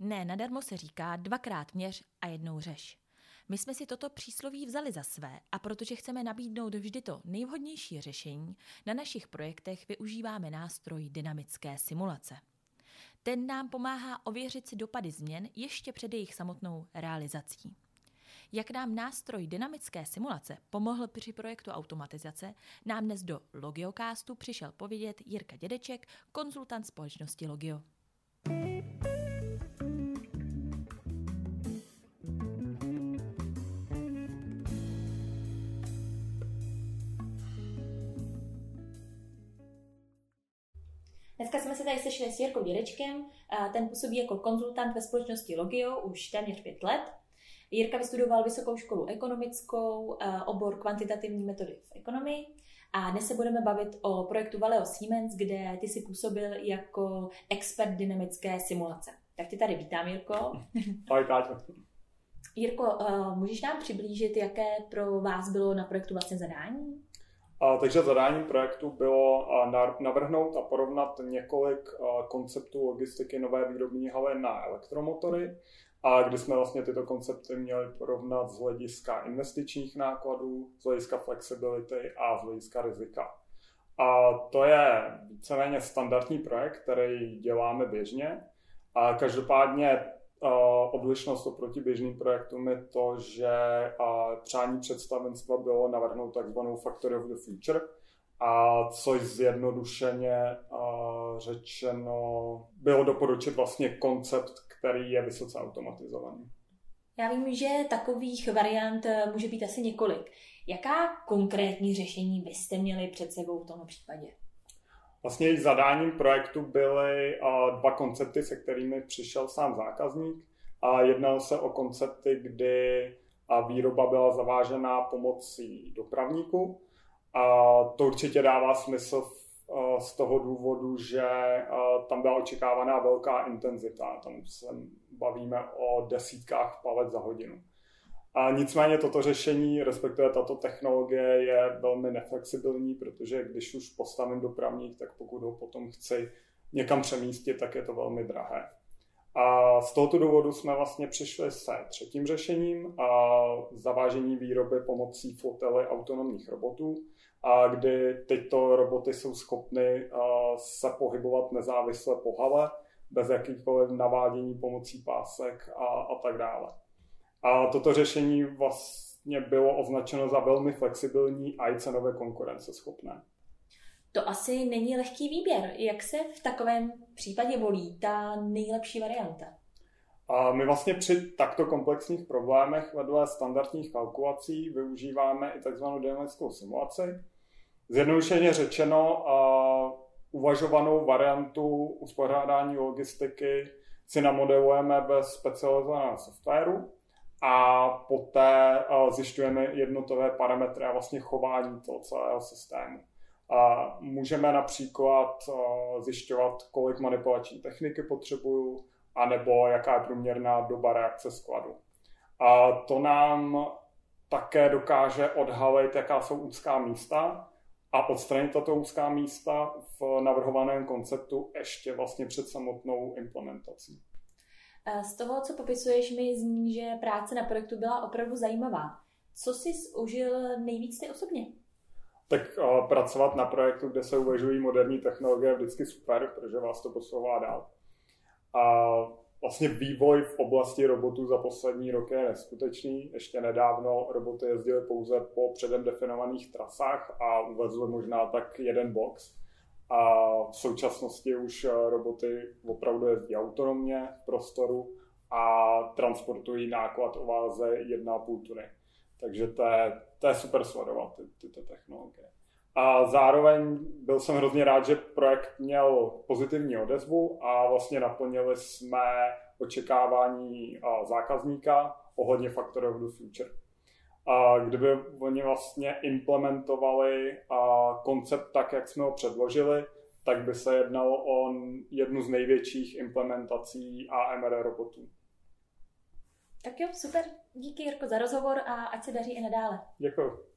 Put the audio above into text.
Ne, nadarmo se říká dvakrát měř a jednou řeš. My jsme si toto přísloví vzali za své a protože chceme nabídnout vždy to nejvhodnější řešení, na našich projektech využíváme nástroj dynamické simulace. Ten nám pomáhá ověřit si dopady změn ještě před jejich samotnou realizací. Jak nám nástroj dynamické simulace pomohl při projektu automatizace, nám dnes do Logiocastu přišel povědět Jirka Dědeček, konzultant společnosti Logio. Dneska jsme se tady sešli s Jirkou Dědečkem, ten působí jako konzultant ve společnosti Logio už téměř pět let. Jirka vystudoval vysokou školu ekonomickou, obor kvantitativní metody v ekonomii a dnes se budeme bavit o projektu Valeo Siemens, kde ty si působil jako expert dynamické simulace. Tak tě tady vítám, Jirko. Ahoj, Káťo. Jirko, můžeš nám přiblížit, jaké pro vás bylo na projektu vlastně zadání? Takže zadáním projektu bylo navrhnout a porovnat několik konceptů logistiky nové výrobní haly na elektromotory, a kdy jsme vlastně tyto koncepty měli porovnat z hlediska investičních nákladů, z hlediska flexibility a z hlediska rizika. A to je víceméně standardní projekt, který děláme běžně. A každopádně odlišnost oproti běžným projektům je to, že přání představenstva bylo navrhnout takzvanou Factory of the Future, a což zjednodušeně řečeno bylo doporučit vlastně koncept, který je vysoce automatizovaný. Já vím, že takových variant eh, může být asi několik. Jaká konkrétní řešení byste měli před sebou v tomto případě? Vlastně zadáním projektu byly dva koncepty, se kterými přišel sám zákazník. A jednalo se o koncepty, kdy výroba byla zavážená pomocí dopravníků. A to určitě dává smysl z toho důvodu, že tam byla očekávaná velká intenzita. Tam se bavíme o desítkách palet za hodinu. A nicméně toto řešení, respektive tato technologie je velmi neflexibilní, protože když už postavím dopravník, tak pokud ho potom chci někam přemístit, tak je to velmi drahé. A z tohoto důvodu jsme vlastně přišli se třetím řešením, a zavážení výroby pomocí flotily autonomních robotů, a kdy tyto roboty jsou schopny se pohybovat nezávisle po hale, bez jakýchkoliv navádění pomocí pásek a, a tak dále. A toto řešení vlastně bylo označeno za velmi flexibilní a i cenově konkurenceschopné. To asi není lehký výběr. Jak se v takovém případě volí ta nejlepší varianta? A my vlastně při takto komplexních problémech vedle standardních kalkulací využíváme i tzv. dynamickou simulaci. Zjednodušeně řečeno, uvažovanou variantu uspořádání logistiky si namodelujeme bez specializovaného softwaru a poté zjišťujeme jednotlivé parametry a vlastně chování toho celého systému. A můžeme například zjišťovat, kolik manipulační techniky potřebuju, anebo jaká je průměrná doba reakce skladu. A to nám také dokáže odhalit, jaká jsou úzká místa a odstranit tato úzká místa v navrhovaném konceptu ještě vlastně před samotnou implementací. Z toho, co popisuješ, mi zní, že práce na projektu byla opravdu zajímavá. Co jsi užil nejvíc ty osobně? Tak uh, pracovat na projektu, kde se uvažují moderní technologie, je vždycky super, protože vás to posouvá dál. A vlastně vývoj v oblasti robotů za poslední roky je neskutečný. Ještě nedávno roboty jezdily pouze po předem definovaných trasách a uvezly možná tak jeden box. A v současnosti už roboty opravdu jezdí autonomně v prostoru a transportují náklad o váze 1,5 tuny. Takže to je, to je super sledovat ty, tyto technologie. A zároveň byl jsem hrozně rád, že projekt měl pozitivní odezvu a vlastně naplnili jsme očekávání zákazníka ohledně of the Future. A kdyby oni vlastně implementovali koncept tak, jak jsme ho předložili, tak by se jednalo o jednu z největších implementací AMR robotů. Tak jo, super. Díky Jirko za rozhovor a ať se daří i nadále. Děkuji.